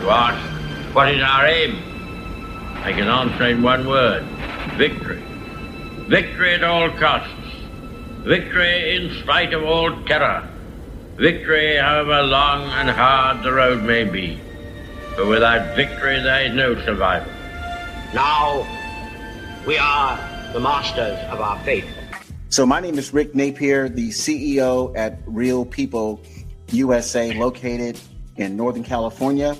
You ask, what is our aim? I can answer in one word victory. Victory at all costs. Victory in spite of all terror. Victory, however long and hard the road may be. For without victory, there is no survival. Now, we are the masters of our fate. So, my name is Rick Napier, the CEO at Real People USA, located in Northern California.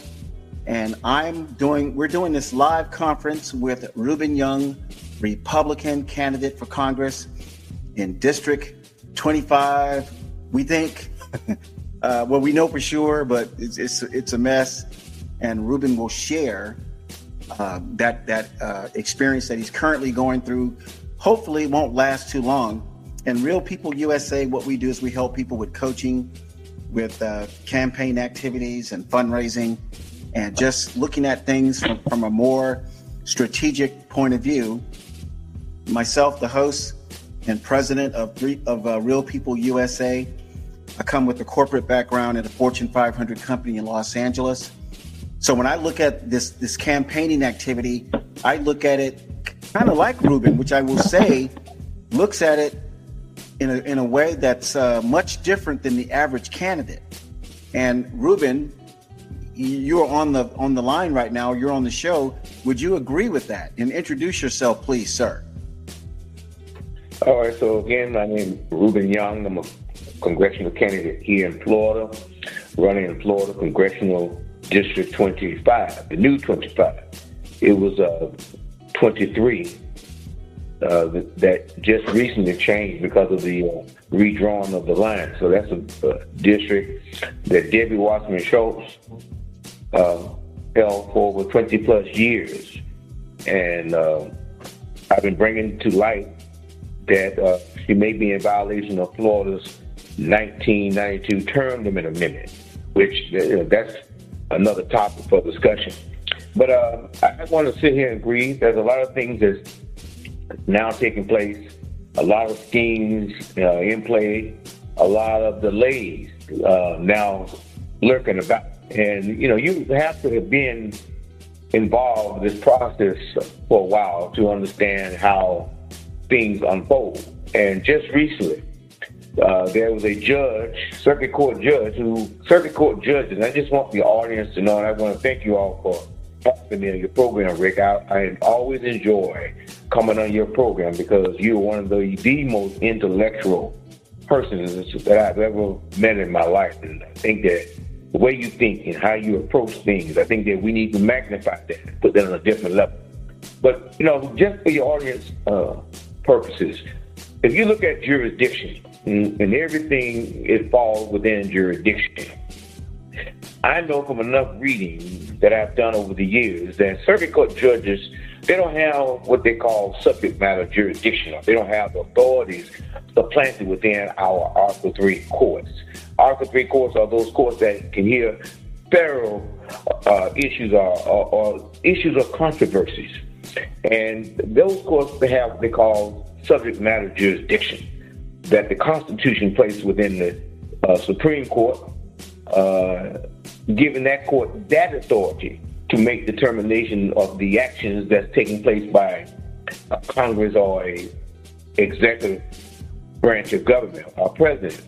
And I'm doing, we're doing this live conference with Rubin Young, Republican candidate for Congress in District 25. We think, uh, well, we know for sure, but it's, it's, it's a mess. And Rubin will share uh, that, that uh, experience that he's currently going through. Hopefully, won't last too long. And Real People USA, what we do is we help people with coaching, with uh, campaign activities and fundraising, and just looking at things from, from a more strategic point of view. Myself, the host and president of, of uh, Real People USA, I come with a corporate background at a Fortune 500 company in Los Angeles. So when I look at this this campaigning activity, I look at it kind of like Rubin, which I will say looks at it in a, in a way that's uh, much different than the average candidate. And Rubin, you're on the on the line right now. You're on the show. Would you agree with that? And introduce yourself, please, sir. All right. So again, my name is Rubin Young. I'm a congressional candidate here in Florida, running in Florida Congressional District 25, the new 25. It was uh, 23 uh, that just recently changed because of the uh, redrawing of the line. So that's a, a district that Debbie Wasserman Schultz held for over 20 plus years. And uh, I've been bringing to light that uh, she may be in violation of Florida's 1992 term limit amendment, which uh, that's another topic for discussion. But uh, I want to sit here and agree. There's a lot of things that's now taking place, a lot of schemes uh, in play, a lot of delays uh, now lurking about. And, you know, you have to have been involved in this process for a while to understand how things unfold. And just recently, uh, there was a judge, circuit court judge, who circuit court judges. I just want the audience to know, and I want to thank you all for having me on your program, Rick. I, I always enjoy coming on your program because you're one of the, the most intellectual persons that I've ever met in my life. And I think that the way you think and how you approach things, I think that we need to magnify that, put that on a different level. But, you know, just for your audience uh, purposes, if you look at jurisdiction and, and everything, it falls within jurisdiction. I know from enough reading that I've done over the years that circuit court judges, they don't have what they call subject matter jurisdiction. They don't have the authorities supplanted within our Article 3 courts. Article 3 courts are those courts that can hear federal uh, issues or, or, or, issues of controversies. And those courts have what they call subject matter jurisdiction that the Constitution places within the uh, Supreme Court, uh, giving that court that authority to make determination of the actions that's taking place by Congress or a executive branch of government, our president.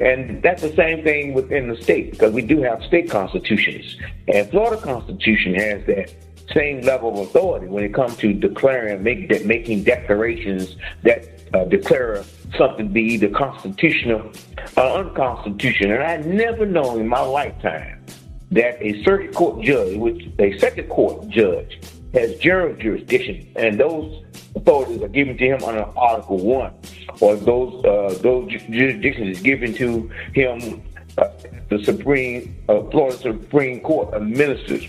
And that's the same thing within the state because we do have state constitutions. And Florida Constitution has that same level of authority when it comes to declaring, make, de- making declarations that uh, declare something to be either constitutional or unconstitutional. And I never known in my lifetime that a circuit court judge, which a second court judge, has general jurisdiction, and those authorities are given to him under Article One, or those uh, those jurisdictions is given to him uh, the Supreme uh, Florida Supreme Court of Ministers.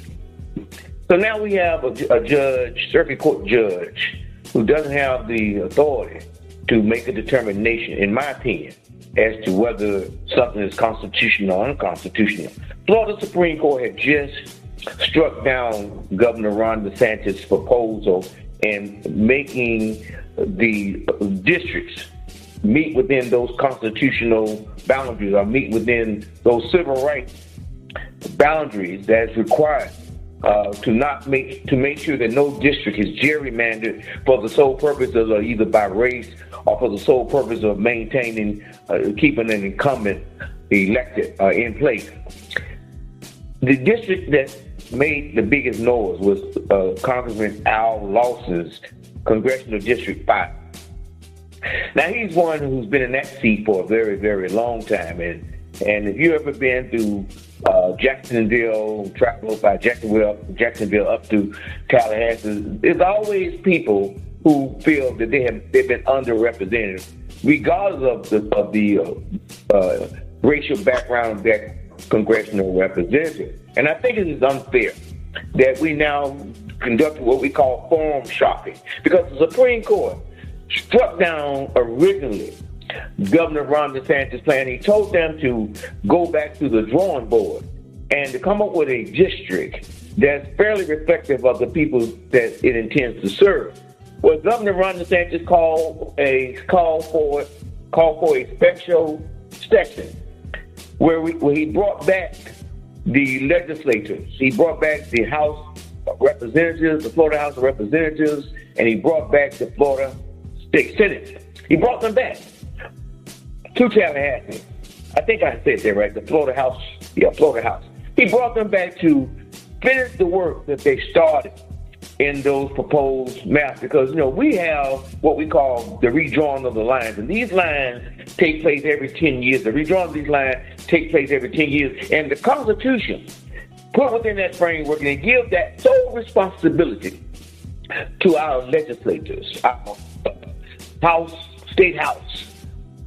So now we have a, a judge, circuit court judge, who doesn't have the authority to make a determination, in my opinion, as to whether something is constitutional or unconstitutional. Florida Supreme Court had just struck down Governor Ron DeSantis' proposal and making the districts meet within those constitutional boundaries or meet within those civil rights boundaries that's required uh, to not make to make sure that no district is gerrymandered for the sole purpose of uh, either by race or for the sole purpose of maintaining, uh, keeping an incumbent elected uh, in place. The district that made the biggest noise was uh, Congressman Al Lawson's congressional district five. Now he's one who's been in that seat for a very, very long time, and and if you've ever been through uh, Jacksonville, travel by Jacksonville, Jacksonville up to Tallahassee, there's always people who feel that they have they've been underrepresented, regardless of the of the uh, uh, racial background of that congressional representative. And I think it is unfair that we now conduct what we call forum shopping because the Supreme Court struck down originally Governor Ron DeSantis' plan. He told them to go back to the drawing board and to come up with a district that's fairly reflective of the people that it intends to serve. Well, Governor Ron DeSantis called a call for call for a special session where, we, where he brought back the legislature. He brought back the House of Representatives, the Florida House of Representatives, and he brought back the Florida State Senate. He brought them back to Tallahassee. I think I said that right. The Florida House, yeah, Florida House. He brought them back to finish the work that they started in those proposed maps because you know we have what we call the redrawing of the lines, and these lines take place every ten years. The redrawing of these lines take place every ten years, and the Constitution put within that framework and give that sole responsibility to our legislators, our House, State House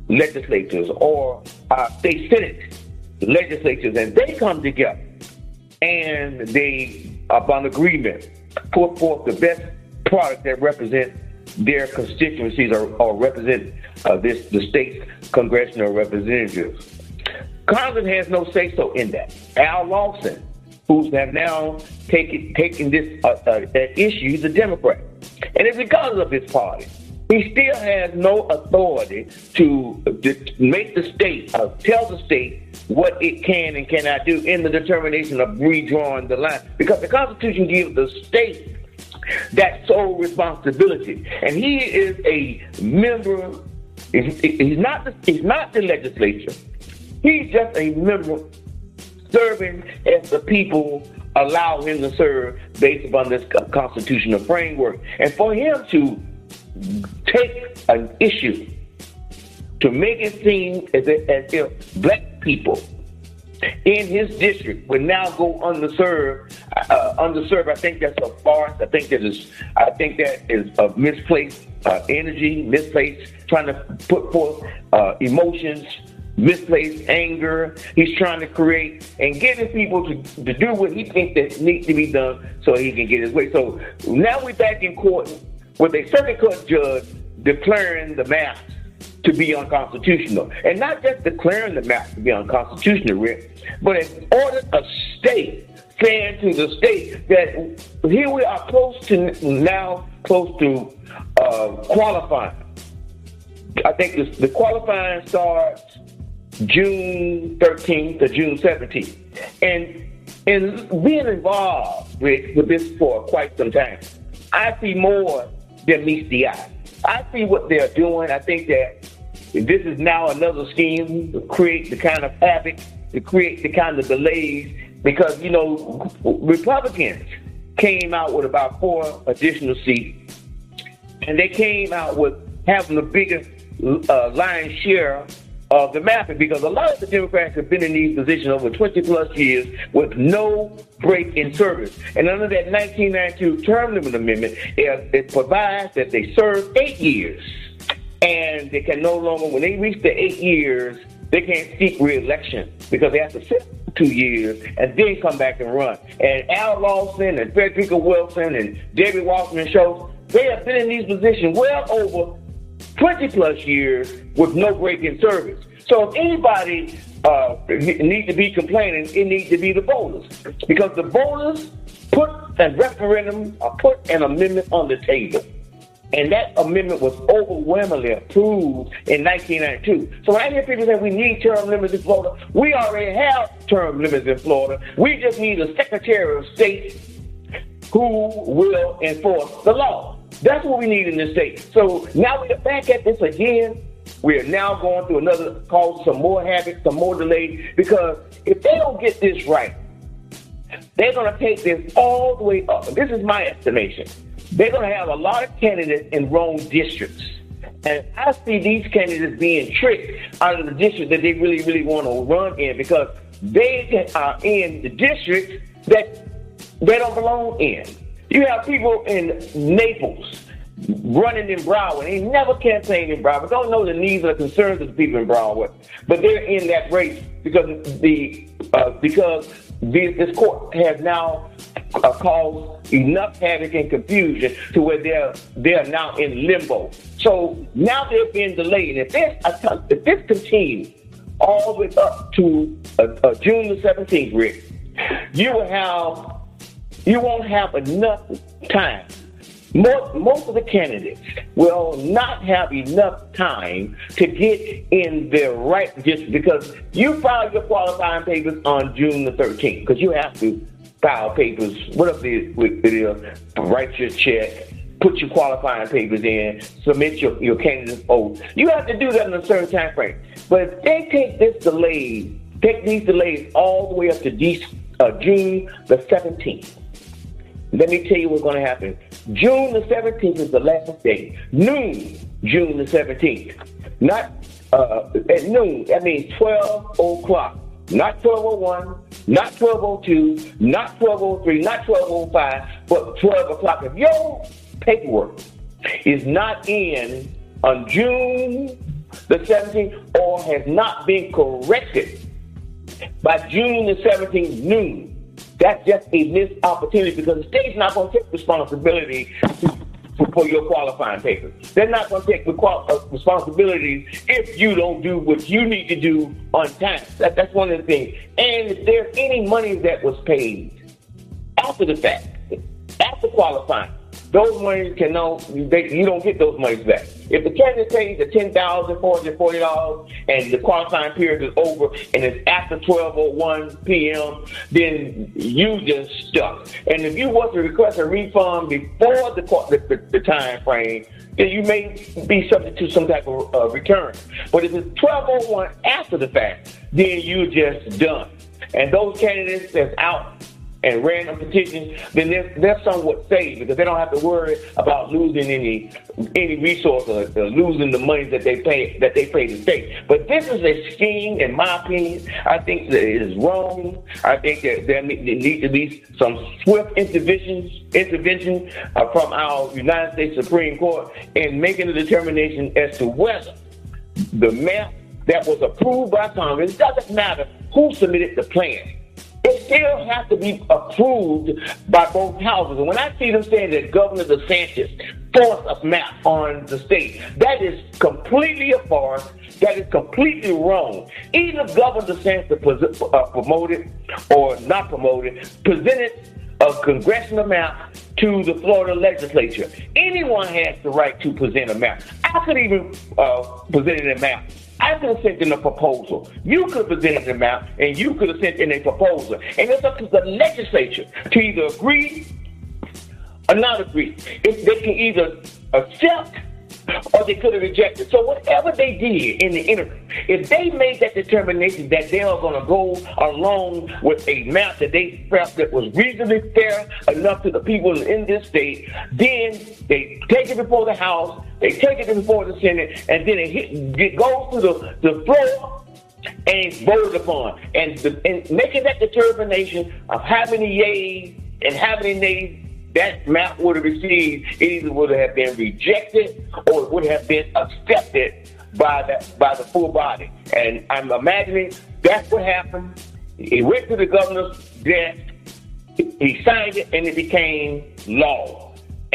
legislators, or our state Senate legislatures, and they come together and they, upon agreement, put forth the best product that represents their constituencies or, or represent uh, this the state's congressional representatives. Congress has no say so in that. Al Lawson, who's have now taken taken this uh, uh, issue, he's a Democrat, and it's because of his party. He still has no authority to, make the state, uh, tell the state what it can and cannot do in the determination of redrawing the line. Because the Constitution gives the state that sole responsibility. And he is a member, he's not the, he's not the legislature. He's just a member serving as the people allow him to serve based upon this constitutional framework. And for him to take an issue to make it seem as if, as if black people in his district would now go underserved. Uh, underserved. I think that's a farce. I think that is. I think that is a misplaced uh, energy, misplaced trying to put forth uh, emotions, misplaced anger. He's trying to create and getting people to, to do what he thinks that needs to be done so he can get his way. So now we're back in court with a circuit court judge declaring the maps to be unconstitutional. And not just declaring the maps to be unconstitutional, Rick, but in order a state saying to the state that here we are close to now close to uh, qualifying. I think this, the qualifying starts June 13th to June 17th. And in being involved with, with this for quite some time, I see more that meets the eye. I see what they're doing. I think that this is now another scheme to create the kind of havoc, to create the kind of delays, because, you know, Republicans came out with about four additional seats, and they came out with having the biggest uh, lion's share of the mapping because a lot of the Democrats have been in these positions over 20 plus years with no break in service. And under that 1992 term limit amendment, it, it provides that they serve eight years and they can no longer, when they reach the eight years, they can't seek reelection because they have to sit two years and then come back and run. And Al Lawson and Frederica Wilson and Debbie Wasserman Schultz, they have been in these positions well over 20 plus years with no break in service. So if anybody uh, needs to be complaining, it needs to be the voters. Because the voters put a referendum or put an amendment on the table. And that amendment was overwhelmingly approved in 1992. So when I hear people say we need term limits in Florida, we already have term limits in Florida. We just need a Secretary of State who will enforce the law. That's what we need in this state. So now we're back at this again. We are now going through another cause some more havoc, some more delay, because if they don't get this right, they're going to take this all the way up. This is my estimation. They're going to have a lot of candidates in wrong districts. And I see these candidates being tricked out of the district that they really, really want to run in because they are in the district that they don't belong in. You have people in Naples running in Broward. They never campaigned in Broward. Don't know the needs or concerns of the people in Broward, but they're in that race because the uh, because this, this court has now uh, caused enough havoc and confusion to where they're they're now in limbo. So now they're being delayed. If this if this continues all the way up to uh, uh, June the seventeenth, Rick, you will have you won't have enough time. Most, most of the candidates will not have enough time to get in their right just because you file your qualifying papers on June the 13th because you have to file papers, whatever it is, write your check, put your qualifying papers in, submit your, your candidate oath. You have to do that in a certain time frame. But if they take this delay, take these delays all the way up to uh, June the 17th, let me tell you what's going to happen. June the 17th is the last day. Noon, June the 17th. Not uh, at noon. That means 12 o'clock. Not 1201, not 1202, not 1203, not 1205, but 12 o'clock. If your paperwork is not in on June the 17th or has not been corrected by June the 17th noon, that's just a missed opportunity because the state's not going to take responsibility for your qualifying papers. They're not going to take uh, responsibilities if you don't do what you need to do on time. That, that's one of the things. And if there's any money that was paid after the fact, after qualifying, those monies can no, they, you don't get those monies back. If the candidate pays the ten thousand four hundred forty dollars and the qualifying period is over and it's after twelve oh one p.m., then you just stuck. And if you want to request a refund before the the, the time frame, then you may be subject to some type of uh, return. But if it's twelve oh one after the fact, then you just done. And those candidates that's out and random petitions, then they're, somewhat safe because they don't have to worry about losing any any resource or, or losing the money that they pay that they pay the state. But this is a scheme, in my opinion. I think that it is wrong. I think that there needs to be some swift interventions intervention uh, from our United States Supreme Court in making a determination as to whether the map that was approved by Congress doesn't matter who submitted the plan it still has to be approved by both houses. And when I see them saying that Governor DeSantis forced a map on the state, that is completely a farce. That is completely wrong. Either Governor DeSantis uh, promoted or not promoted, presented a congressional map to the Florida legislature. Anyone has the right to present a map. I could even uh, present a map I could have sent in a proposal. You could have presented a map, and you could have sent in a proposal. And it's up to the legislature to either agree or not agree. If they can either accept or they could have rejected. So whatever they did in the interim, if they made that determination that they are going to go along with a map that they felt that was reasonably fair enough to the people in this state, then they take it before the House, they take it before the Senate, and then it, hit, it goes to the, the floor and voted upon. And, the, and making that determination of how many yays and how many nays that map would have received, it either would have been rejected or it would have been accepted by the by the full body. And I'm imagining that's what happened. He went to the governor's desk, he signed it, and it became law.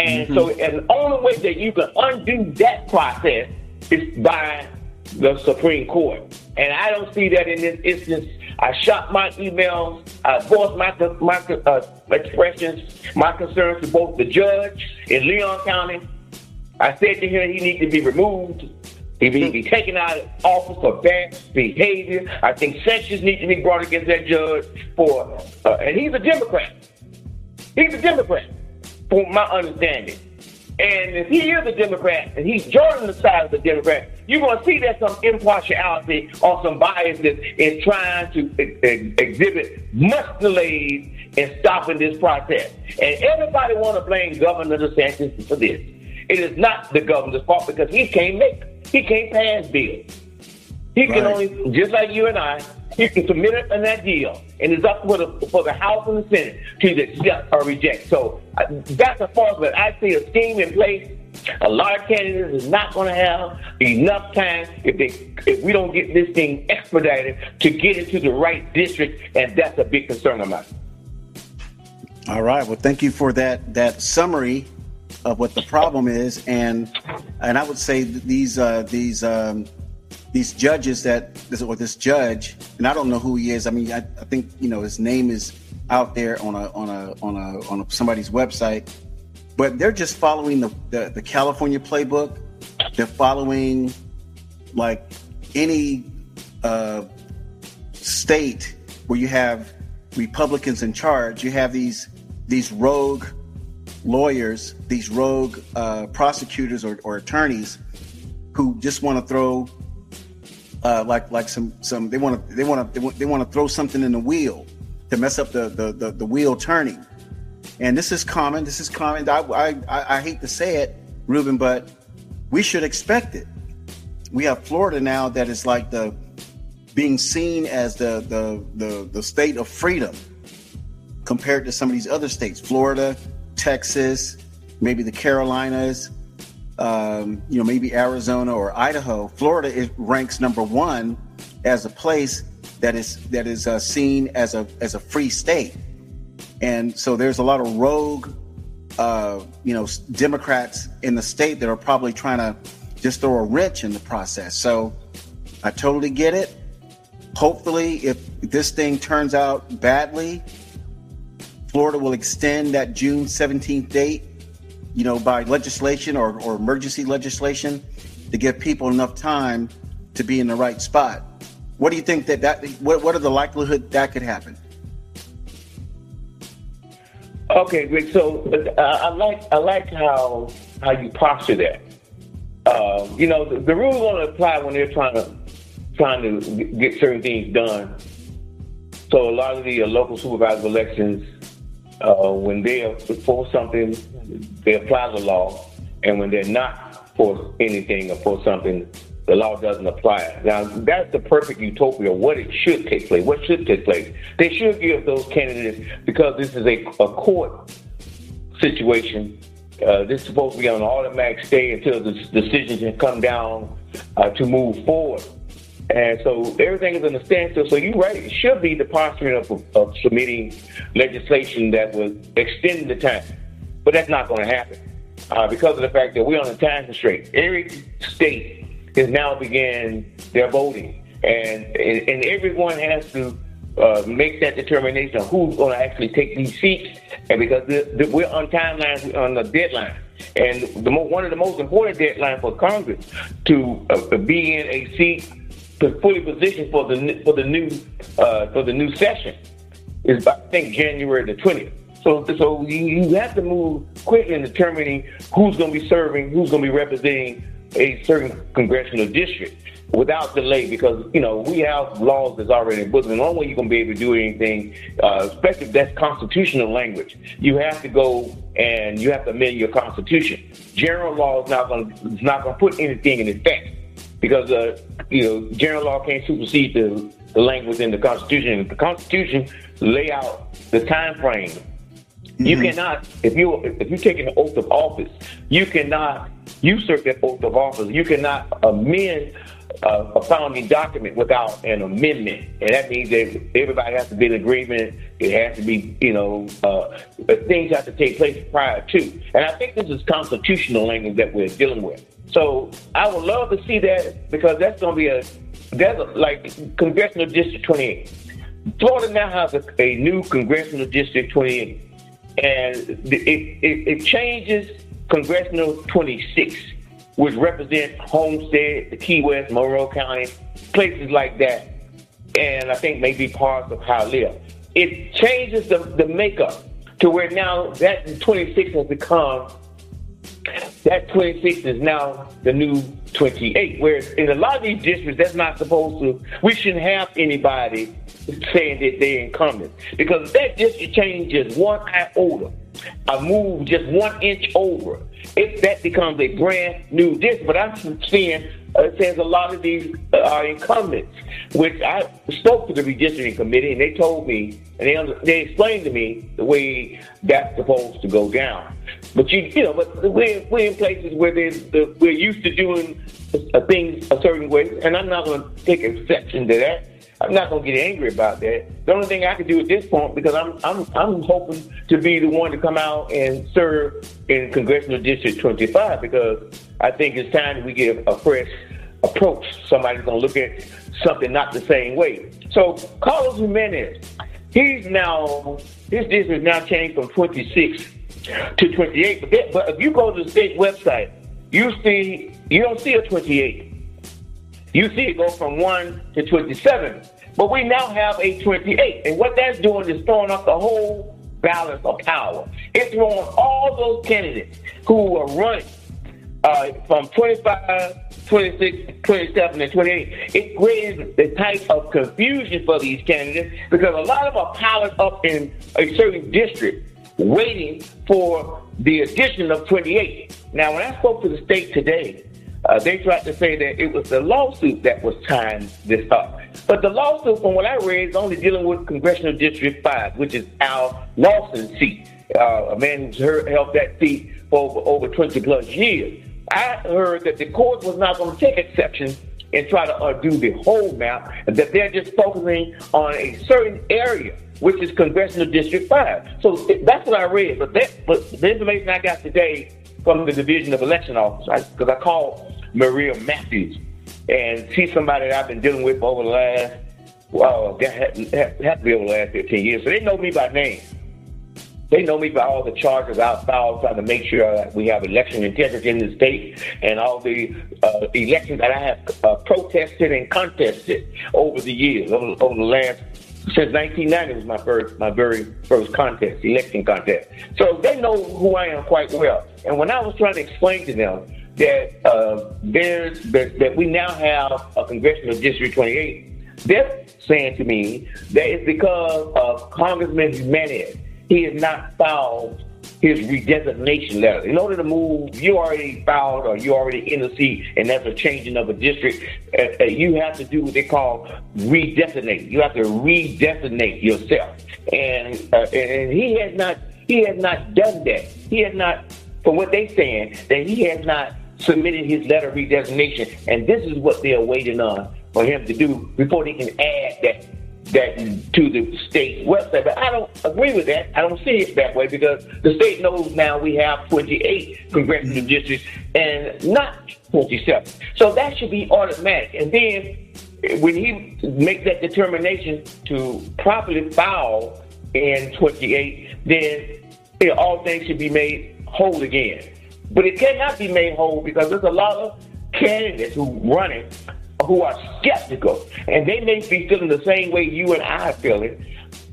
And mm-hmm. so, and the only way that you can undo that process is by the Supreme Court. And I don't see that in this instance I shot my emails. I voiced my my uh, expressions, my concerns to both the judge in Leon County I said to him he needs to be removed. He needs to be taken out of office for bad behavior. I think sanctions need to be brought against that judge for, uh, and he's a Democrat. He's a Democrat, from my understanding. And if he is a Democrat and he's joining the side of the Democrat, you're going to see that some impartiality or some biases in trying to ex- exhibit much delays in stopping this process. And everybody want to blame Governor DeSantis for this. It is not the governor's fault because he can't make, he can't pass bills. He can only, just like you and I, he can submit it in that deal, and it's up for the for the House and the Senate to accept or reject. So uh, that's a false. But I see a scheme in place. A lot of candidates is not going to have enough time if they if we don't get this thing expedited to get into the right district, and that's a big concern of mine. All right. Well, thank you for that that summary of what the problem is, and and I would say these uh, these um, these judges that this or this judge, and I don't know who he is. I mean, I, I think you know his name is out there on a on a on a on a, somebody's website, but they're just following the, the the California playbook. They're following like any uh, state where you have Republicans in charge. You have these these rogue lawyers, these rogue uh, prosecutors or, or attorneys who just want to throw uh, like like some some they want to they want to they want to throw something in the wheel to mess up the, the the, the wheel turning. And this is common. This is common. I, I I hate to say it, Rubin, but we should expect it. We have Florida now that is like the being seen as the the the, the state of freedom compared to some of these other states, Florida, Texas, maybe the Carolinas, um, you know, maybe Arizona or Idaho, Florida is, ranks number one as a place that is that is uh, seen as a as a free state, and so there's a lot of rogue, uh, you know, Democrats in the state that are probably trying to just throw a wrench in the process. So I totally get it. Hopefully, if this thing turns out badly, Florida will extend that June 17th date you know, by legislation or, or emergency legislation to give people enough time to be in the right spot. What do you think that that what, what are the likelihood that could happen? Okay, great. So uh, I like I like how how you posture that. Uh, you know, the, the rules only apply when they're trying to trying to get certain things done. So a lot of the uh, local supervisor elections, uh, when they are for something, they apply the law, and when they're not for anything or for something, the law doesn't apply. Now, that's the perfect utopia what it should take place. What should take place? They should give those candidates, because this is a, a court situation, uh, this is supposed to be on an automatic stay until the decision can come down uh, to move forward. And so everything is in a standstill. So you're right. It should be the posturing of, of submitting legislation that would extend the time. But that's not going to happen uh, because of the fact that we're on a time constraint. Every state has now began their voting, and and, and everyone has to uh, make that determination of who's going to actually take these seats. And because the, the, we're on timelines, on the deadline. And the mo- one of the most important deadlines for Congress to uh, be in a seat fully positioned for the for the new uh, for the new session is I think January the twentieth. So, so you, you have to move quickly in determining who's going to be serving, who's going to be representing a certain congressional district without delay because, you know, we have laws that's already in book. The only way you're going to be able to do anything, uh, especially if that's constitutional language, you have to go and you have to amend your constitution. General law is not going is not going to put anything in effect because, uh, you know, general law can't supersede the, the language in the Constitution. The Constitution lay out the time frame Mm-hmm. You cannot, if you if you take an oath of office, you cannot usurp that oath of office. You cannot amend uh, a founding document without an amendment, and that means that everybody has to be in agreement. It has to be, you know, uh, things have to take place prior to. And I think this is constitutional language that we're dealing with. So I would love to see that because that's going to be a that's a, like congressional district 28. Florida now has a, a new congressional district 28 and it, it, it changes congressional 26 which represent Homestead, the Key West, Monroe County, places like that, and I think maybe parts of Hialeah. It changes the, the makeup to where now that 26 has become that 26 is now the new 28. Whereas in a lot of these districts, that's not supposed to. We shouldn't have anybody saying that they're incumbent because if that district changes one iota, I move just one inch over, if that becomes a brand new district. But I'm seeing uh, says a lot of these uh, are incumbents, which I spoke to the redistricting committee and they told me and they they explained to me the way that's supposed to go down. But you you know, but we're we're in places where there's the, we're used to doing uh, things a certain way, and I'm not going to take exception to that. I'm not going to get angry about that. The only thing I can do at this point, because I'm I'm I'm hoping to be the one to come out and serve in congressional district 25, because I think it's time we get a fresh approach. Somebody's going to look at something not the same way. So Carlos Gimenez, he's now his district now changed from 26 to 28. But, that, but if you go to the state website, you see you don't see a 28. You see it go from 1 to 27. But we now have a 28. And what that's doing is throwing up the whole balance of power. It's throwing all those candidates who are running uh, from 25, 26, 27, and 28. It creates the type of confusion for these candidates because a lot of them are up in a certain district waiting for the addition of 28. Now, when I spoke to the state today, uh, they tried to say that it was the lawsuit that was tying this up. But the lawsuit, from what I read, is only dealing with Congressional District 5, which is Al Lawson's seat, uh, a man who's held that seat for over, over 20 plus years. I heard that the court was not going to take exception and try to undo the whole map, and that they're just focusing on a certain area, which is Congressional District 5. So that's what I read. But, that, but the information I got today from the Division of Election Office, because I, I called Maria Matthews, and she's somebody that I've been dealing with over the last, well, that to be over the last 15 years. So they know me by name. They know me by all the charges I've filed trying to make sure that we have election integrity in the state and all the uh, elections that I have uh, protested and contested over the years, over, over the last since 1990 was my first, my very first contest, election contest. So they know who I am quite well. And when I was trying to explain to them that uh, there's that, that we now have a congressional district 28, they're saying to me that it's because of Congressman Gimenez he has not filed his redesignation letter. In order to move, you already filed or you already in the seat, and that's a changing of a district. Uh, uh, you have to do what they call redesignate. You have to redesignate yourself, and uh, and he has not he has not done that. He has not, from what they saying, that he has not submitted his letter of redesignation, and this is what they're waiting on for him to do before they can add that that to the state website. But I don't agree with that. I don't see it that way because the state knows now we have 28 congressional mm-hmm. districts and not 27. So that should be automatic. And then when he makes that determination to properly file in 28, then you know, all things should be made whole again. But it cannot be made whole because there's a lot of candidates who run it who are skeptical, and they may be feeling the same way you and I are feeling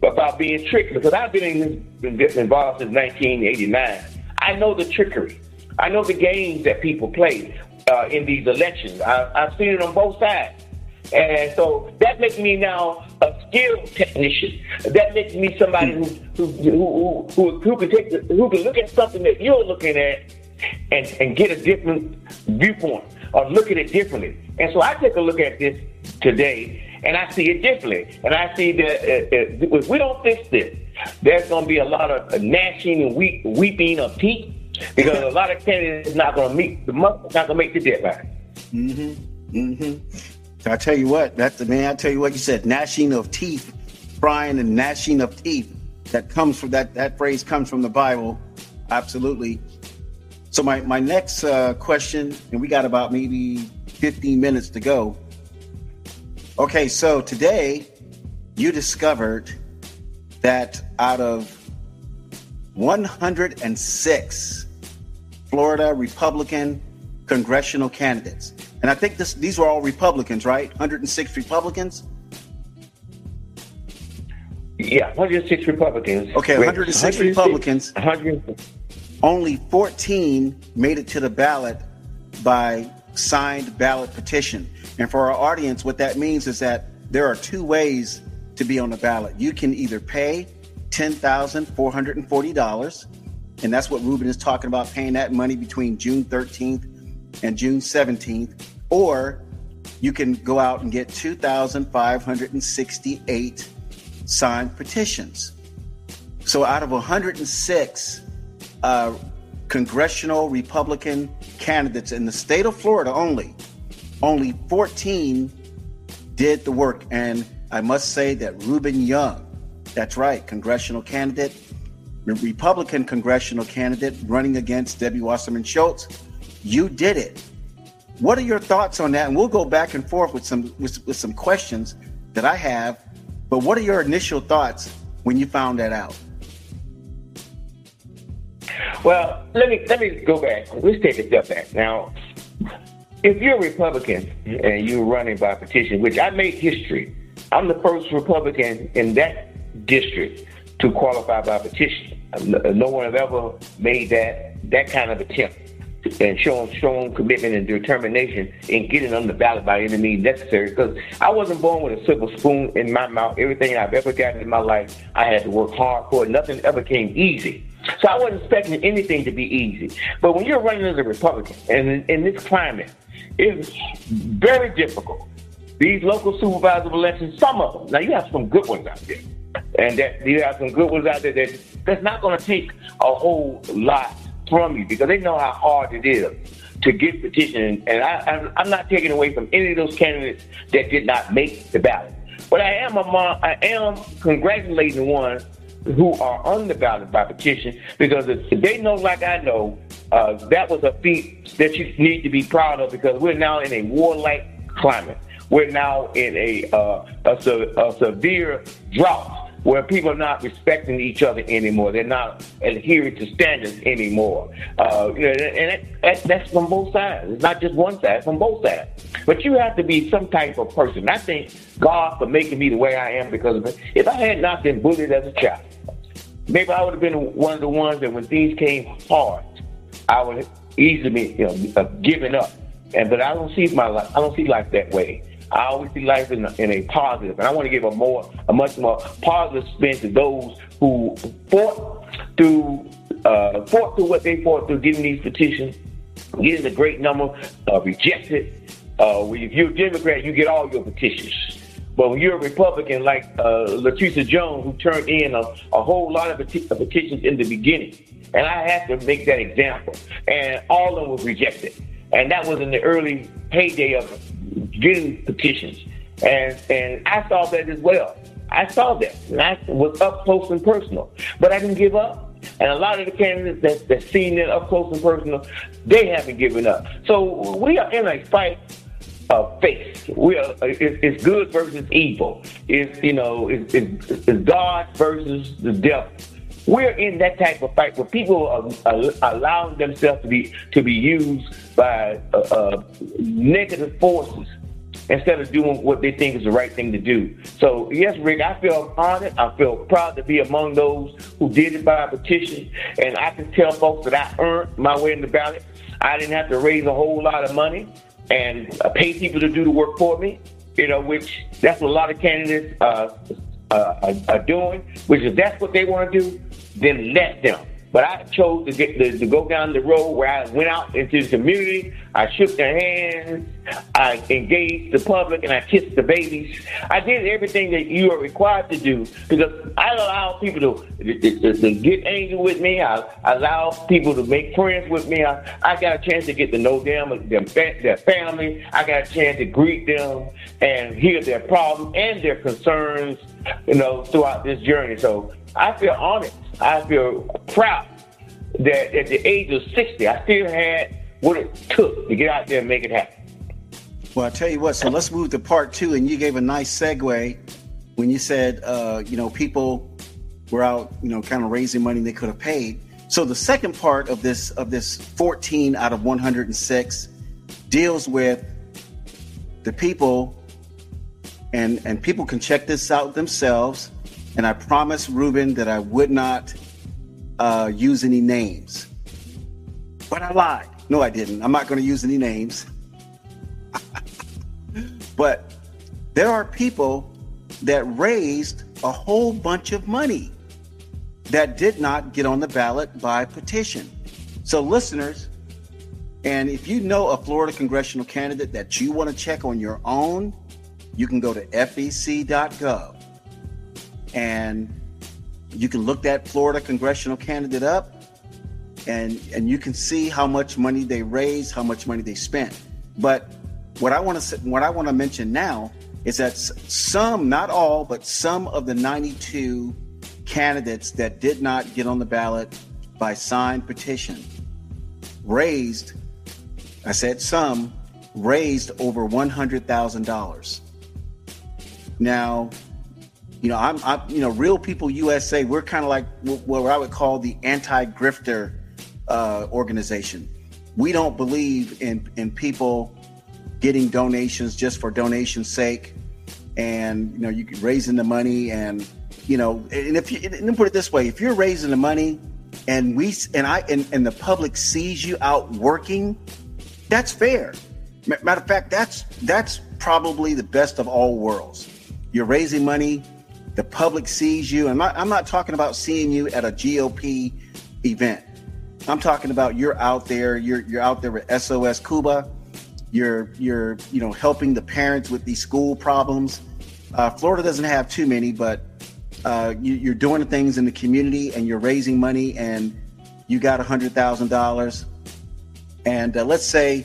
about being tricked. Because I've been in this, involved since 1989. I know the trickery. I know the games that people play uh, in these elections. I, I've seen it on both sides. And so that makes me now a skilled technician. That makes me somebody who who who, who, who can take the, who can look at something that you're looking at and, and get a different viewpoint or look at it differently. And so I take a look at this today and I see it differently. And I see that uh, uh, if we don't fix this, there's going to be a lot of gnashing and weep, weeping of teeth because a lot of candidates is not going to meet the month, not going to make the deadline. Mm-hmm. Mm-hmm. I tell you what, that's the man. I tell you what, you said gnashing of teeth, crying and gnashing of teeth. That comes from that. That phrase comes from the Bible. Absolutely. So my my next uh, question, and we got about maybe 15 minutes to go. Okay, so today you discovered that out of 106 Florida Republican congressional candidates. And I think this, these were all Republicans, right? 106 Republicans? Yeah, 106 Republicans. Okay, 106 Republicans. 100. Only 14 made it to the ballot by signed ballot petition. And for our audience, what that means is that there are two ways to be on the ballot. You can either pay $10,440, and that's what Rubin is talking about, paying that money between June 13th and June 17th, or you can go out and get 2,568 signed petitions. So out of 106 uh, congressional Republican candidates in the state of Florida only, only 14 did the work. And I must say that Rubin Young, that's right, congressional candidate, Republican congressional candidate running against Debbie Wasserman Schultz, you did it. What are your thoughts on that? And we'll go back and forth with some with, with some questions that I have. But what are your initial thoughts when you found that out? Well, let me let me go back. Let's take a step back. Now, if you're a Republican and you're running by petition, which I made history, I'm the first Republican in that district to qualify by petition. No one has ever made that that kind of attempt and shown strong commitment and determination in getting on the ballot by any means necessary. Because I wasn't born with a silver spoon in my mouth. Everything I've ever gotten in my life, I had to work hard for. Nothing ever came easy. So I wasn't expecting anything to be easy. But when you're running as a Republican, and in, in this climate, it's very difficult. These local supervisor elections, some of them. Now you have some good ones out there, and that you have some good ones out there that that's not going to take a whole lot from you because they know how hard it is to get petition. And I, I'm not taking away from any of those candidates that did not make the ballot. But I am among, I am congratulating ones who are on the ballot by petition because if they know, like I know, uh, that was a feat that you need to be proud of because we're now in a warlike climate. We're now in a, uh, a, a severe drought where people are not respecting each other anymore. They're not adhering to standards anymore. Uh, and that, that's from both sides. It's not just one side, from both sides. But you have to be some type of person. I thank God for making me the way I am because if I had not been bullied as a child, maybe I would have been one of the ones that when things came hard, I would easily be, you know, uh, giving up. And but I don't see my life. I don't see life that way. I always see life in a, in a positive, and I want to give a more, a much more positive spin to those who fought through, uh, fought through what they fought through, getting these petitions, getting a great number uh, rejected. Uh, if you're a Democrat, you get all your petitions. But when you're a Republican like uh, Latrice Jones, who turned in a, a whole lot of petitions in the beginning, and I had to make that example, and all of them were rejected. And that was in the early heyday of getting petitions. And and I saw that as well. I saw that. And I was up close and personal. But I didn't give up. And a lot of the candidates that, that seen it up close and personal, they haven't given up. So we are in a fight of faith. We are it's, it's good versus evil. It's you know it's, it's, it's God versus the devil. We're in that type of fight where people are, are allowing themselves to be to be used by uh, uh, negative forces instead of doing what they think is the right thing to do. So, yes, Rick, I feel honored. I feel proud to be among those who did it by petition. And I can tell folks that I earned my way in the ballot. I didn't have to raise a whole lot of money and uh, pay people to do the work for me, you know, which that's what a lot of candidates uh, uh, are, are doing, which if that's what they want to do, then let them. But I chose to get to, to, go down the road where I went out into the community. I shook their hands. I engaged the public and I kissed the babies. I did everything that you are required to do because I allow people to, to, to get angry with me. I, I, allow people to make friends with me. I, I got a chance to get to know them, their, their family. I got a chance to greet them and hear their problems and their concerns, you know, throughout this journey. So I feel honored. I feel proud that at the age of 60, I still had what it took to get out there and make it happen. Well, I tell you what, so let's move to part two. And you gave a nice segue when you said, uh, you know, people were out, you know, kind of raising money they could have paid. So the second part of this of this 14 out of 106 deals with the people, and and people can check this out themselves. And I promised Rubin that I would not uh, use any names, but I lied. No, I didn't. I'm not going to use any names. but there are people that raised a whole bunch of money that did not get on the ballot by petition. So, listeners, and if you know a Florida congressional candidate that you want to check on your own, you can go to fec.gov and you can look that Florida congressional candidate up and and you can see how much money they raised, how much money they spent. But what I want to what I want to mention now is that some, not all, but some of the 92 candidates that did not get on the ballot by signed petition raised, I said some, raised over $100,000. Now, you know, I'm, I'm, you know, Real People USA, we're kind of like what I would call the anti grifter uh, organization. We don't believe in, in people getting donations just for donation's sake and you know you can raising the money and you know and if you and put it this way if you're raising the money and we and i and, and the public sees you out working that's fair matter of fact that's that's probably the best of all worlds you're raising money the public sees you and i'm not talking about seeing you at a gop event i'm talking about you're out there you're you're out there with sos cuba you're you're you know helping the parents with these school problems uh, Florida doesn't have too many, but uh, you, are doing things in the community and you're raising money and you got a hundred thousand dollars. And uh, let's say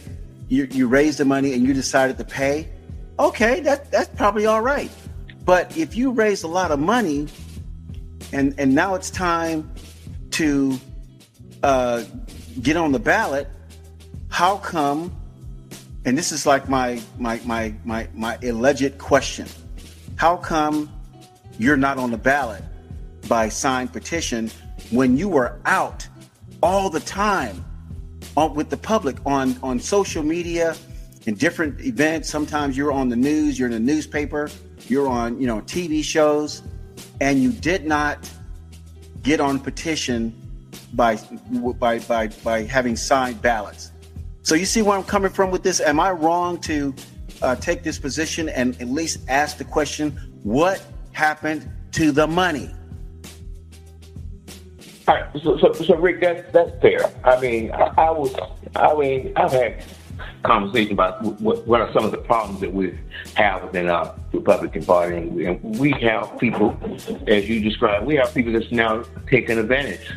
you, you raised the money and you decided to pay. Okay, that that's probably all right. But if you raise a lot of money and and now it's time to uh, get on the ballot, how come? And this is like my my my my my alleged question how come you're not on the ballot by signed petition when you were out all the time on, with the public on, on social media in different events? Sometimes you're on the news, you're in the newspaper, you're on, you know, TV shows, and you did not get on petition by by by by having signed ballots. So you see where I'm coming from with this? Am I wrong to uh, take this position and at least ask the question what happened to the money? All right, so, so, so Rick, that's that's fair. I mean, I, I was, I mean, I've had conversation about what, what are some of the problems that we have within our Republican Party, and, and we have people, as you described, we have people that's now taking advantage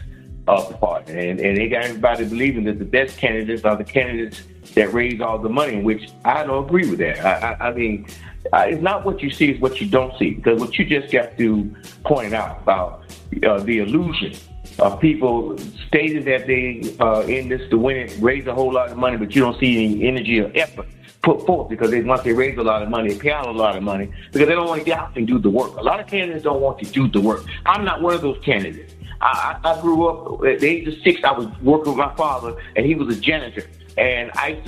of the party, and, and they got everybody believing that the best candidates are the candidates that raise all the money, which I don't agree with that. I, I, I mean, uh, it's not what you see, it's what you don't see. Because what you just got to point out about uh, the illusion of people stating that they uh, in this to win it, raise a whole lot of money, but you don't see any energy or effort put forth because they once they raise a lot of money, they pay out a lot of money because they don't want to get out and do the work. A lot of candidates don't want to do the work. I'm not one of those candidates. I, I, I grew up at the age of six. I was working with my father, and he was a janitor and I,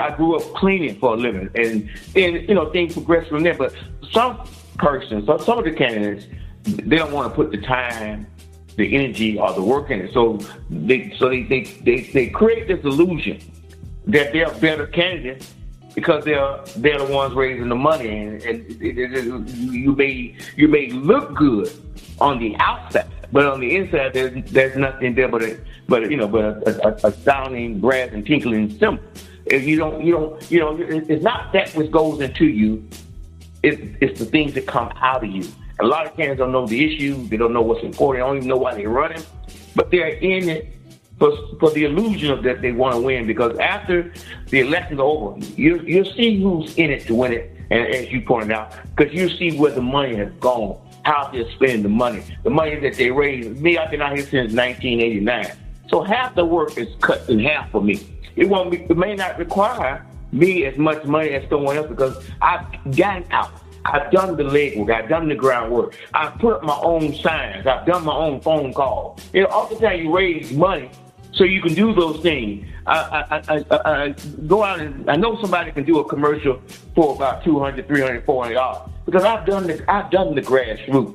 I grew up cleaning for a living, and then you know things progressed from there. But some persons, some, some of the candidates, they don't want to put the time, the energy, or the work in it. So they so they they they, they create this illusion that they're better candidates because they're they're the ones raising the money, and, and it, it, it, you may you may look good on the outside, but on the inside there's there's nothing there but a but you know, but a, a, a sounding, brass, and tinkling cymbal. If you don't, you don't, you know, it's not that which goes into you. It's, it's the things that come out of you. A lot of candidates don't know the issue. They don't know what's important. They don't even know why they're running. But they're in it for, for the illusion of that they want to win. Because after the election's over, you you'll see who's in it to win it. And as you pointed out, because you see where the money has gone, how they're spending the money, the money that they raised. Me, I've been out here since 1989. So half the work is cut in half for me. It won't be, it may not require me as much money as someone else because I've gotten out. I've done the legwork. I've done the groundwork. I've put up my own signs. I've done my own phone calls. You know, oftentimes you raise money so you can do those things. I, I, I, I, go out and I know somebody can do a commercial for about 200 300 400 dollars because I've done the I've done the grassroots.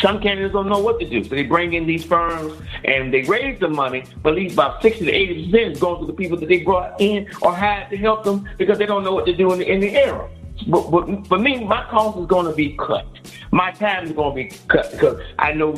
Some candidates don't know what to do, so they bring in these firms and they raise the money, but at least about 60 to 80 percent is going to the people that they brought in or hired to help them because they don't know what to do in the, in the era. But, but for me, my cost is going to be cut. My time is going to be cut because I know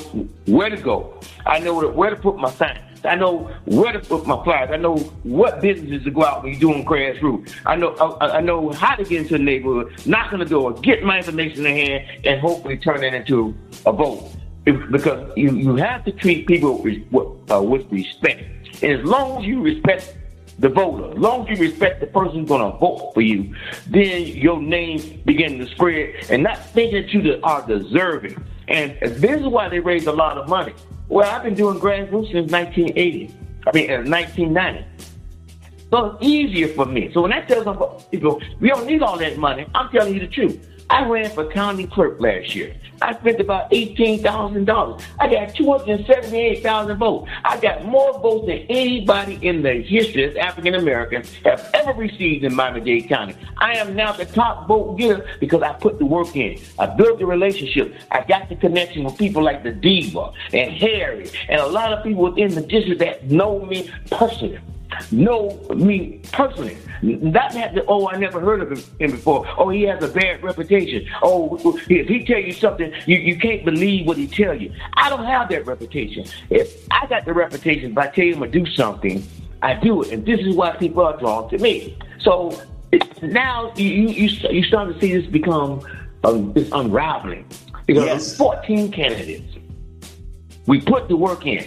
where to go. I know where to put my sign. I know where to put my flyers. I know what businesses to go out when you're doing grassroots. I know I, I know how to get into the neighborhood, knock on the door, get my information in hand, and hopefully turn it into a vote. Because you, you have to treat people with, uh, with respect. And as long as you respect the voter. As long as you respect the person who's going to vote for you, then your name begin to spread and not thinking that you are deserving. And this is why they raise a lot of money. Well, I've been doing grassroots since 1980. I mean, uh, 1990. So it's easier for me. So when I tell some people, we don't need all that money, I'm telling you the truth. I ran for county clerk last year. I spent about $18,000. I got 278,000 votes. I got more votes than anybody in the history of African Americans have ever received in Miami-Dade County. I am now the top vote getter because I put the work in. I built the relationship. I got the connection with people like the Diva and Harry and a lot of people within the district that know me personally know me personally. Not that, oh, I never heard of him before. Oh, he has a bad reputation. Oh, if he tell you something, you, you can't believe what he tell you. I don't have that reputation. If I got the reputation, if I tell him to do something, I do it. And this is why people are drawn to me. So now you, you, you start to see this become um, this unraveling. Because yes. 14 candidates. We put the work in.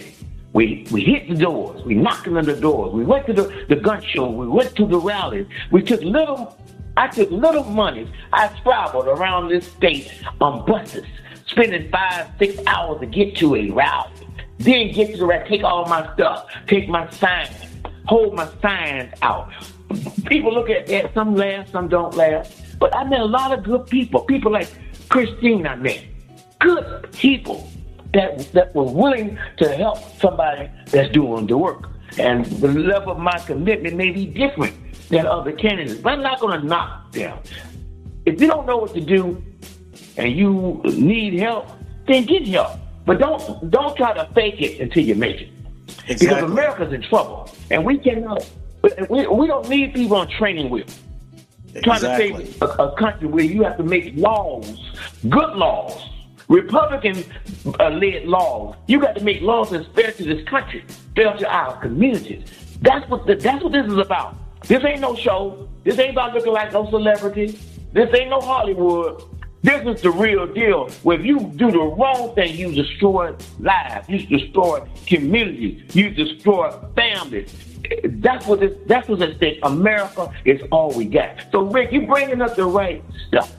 We we hit the doors. We knocked on the doors. We went to the, the gun show. We went to the rallies. We took little I took little money. I traveled around this state on buses, spending five, six hours to get to a rally. Then get to the rally, take all my stuff, take my signs, hold my signs out. People look at that, some laugh, some don't laugh. But I met a lot of good people. People like Christine I met. Good people that that were willing to help somebody that's doing the work. And the level of my commitment may be different than other candidates, but I'm not going to knock them. If you don't know what to do and you need help, then get help. But don't don't try to fake it until you make it. Exactly. Because America's in trouble, and we cannot. We, we don't need people on training wheels. Exactly. Trying to save a, a country where you have to make laws, good laws, Republican uh, led laws. You got to make laws that's fair to this country, fair to our communities. That's what the, that's what this is about. This ain't no show. This ain't about looking like no celebrity. This ain't no Hollywood. This is the real deal. Where if you do the wrong thing, you destroy lives, you destroy communities, you destroy families. That's what this, that's what's at stake. America is all we got. So Rick, you bringing up the right stuff.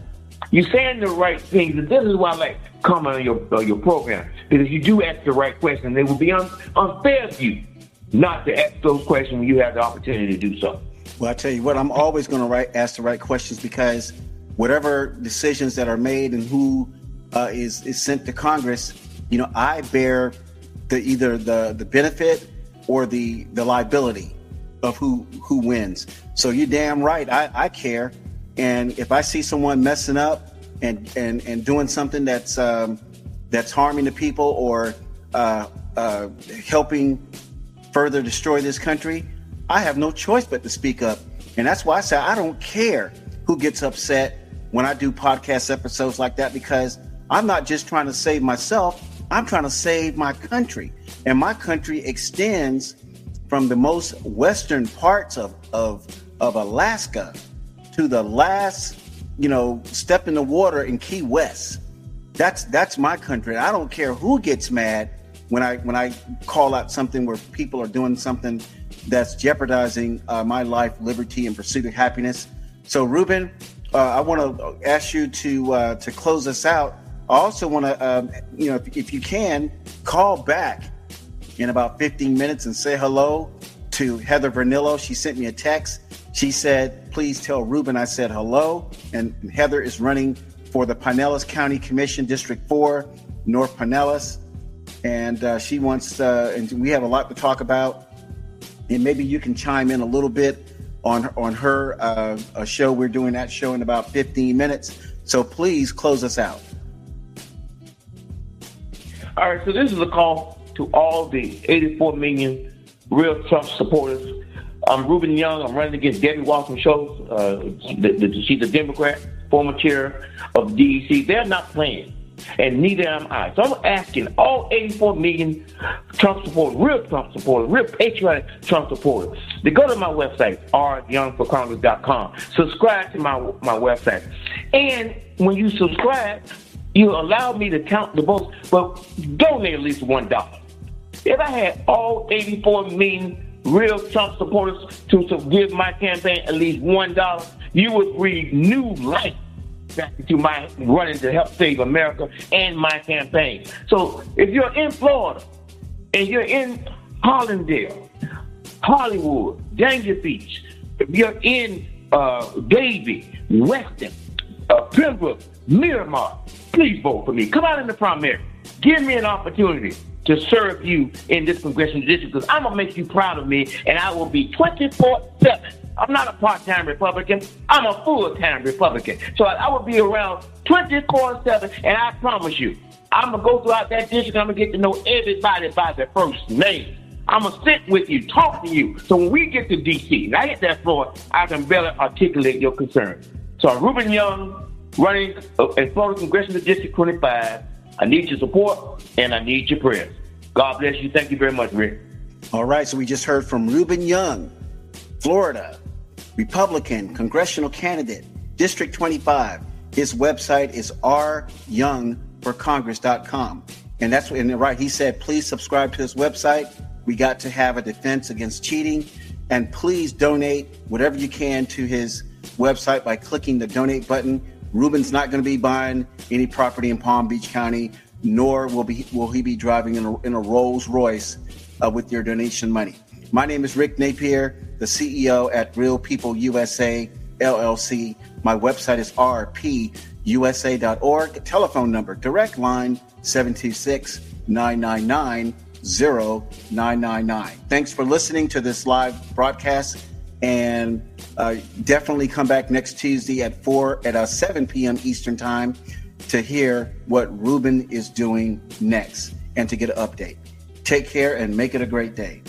You saying the right things, and this is why I like comment on your on your program because you do ask the right questions. It would be un, unfair of you not to ask those questions when you have the opportunity to do so. Well, I tell you what, I'm always going to ask the right questions because whatever decisions that are made and who uh, is is sent to Congress, you know, I bear the either the the benefit or the the liability of who who wins. So you're damn right. I, I care, and if I see someone messing up and and and doing something that's um, that's harming the people or uh, uh, helping further destroy this country, I have no choice but to speak up. And that's why I say I don't care who gets upset when I do podcast episodes like that because I'm not just trying to save myself, I'm trying to save my country. And my country extends from the most western parts of, of, of Alaska to the last you know, step in the water in Key West. That's that's my country. I don't care who gets mad when I when I call out something where people are doing something that's jeopardizing uh, my life, liberty, and pursuit of happiness. So, Rubin, uh, I want to ask you to uh, to close us out. I also want to, um, you know, if, if you can, call back in about 15 minutes and say hello to Heather Vernillo. She sent me a text she said, please tell Rubin I said hello. And Heather is running for the Pinellas County Commission, District 4, North Pinellas. and uh, she wants, uh, and we have a lot to talk about. And maybe you can chime in a little bit on on her uh, a show. We're doing that show in about 15 minutes. So please close us out. All right, so this is a call to all the 84 million real Trump supporters. I'm Rubin Young. I'm running against Debbie Wasserman Schultz. Uh, the, the, she's a Democrat, former chair of DNC. They're not playing, and neither am I. So I'm asking all 84 million Trump supporters, real Trump supporters, real patriotic Trump supporters, to go to my website, ryoungforcongress.com. Subscribe to my my website, and when you subscribe, you allow me to count the votes, but donate at least one dollar. If I had all 84 million real Trump supporters to, to give my campaign at least one dollar, you would breathe new life back into my running to help save America and my campaign. So if you're in Florida and you're in Hallandale, Hollywood, Dania Beach, if you're in uh, Davie, Weston, uh, Pembroke, Miramar, please vote for me. Come out in the primary. Give me an opportunity to serve you in this congressional district because I'm going to make you proud of me and I will be 24 7. I'm not a part time Republican, I'm a full time Republican. So I will be around 24 7 and I promise you, I'm going to go throughout that district I'm going to get to know everybody by their first name. I'm going to sit with you, talk to you. So when we get to D.C., and I hit that floor, I can better articulate your concerns. So I'm Rubin Young, running uh, in Florida Congressional District 25. I need your support and I need your prayers. God bless you. Thank you very much, Rick. All right, so we just heard from Rubin Young, Florida, Republican congressional candidate, District 25. His website is ryoungforcongress.com. And that's what, and right, he said, please subscribe to his website. We got to have a defense against cheating. And please donate whatever you can to his website by clicking the donate button. Rubin's not going to be buying any property in Palm Beach County, nor will be will he be driving in a, in a Rolls Royce uh, with your donation money. My name is Rick Napier, the CEO at Real People USA LLC. My website is rpusa.org. Telephone number, direct line 726 999 0999. Thanks for listening to this live broadcast and uh, definitely come back next Tuesday at 4 at uh, 7 p.m. Eastern Time to hear what Rubin is doing next and to get an update. Take care and make it a great day.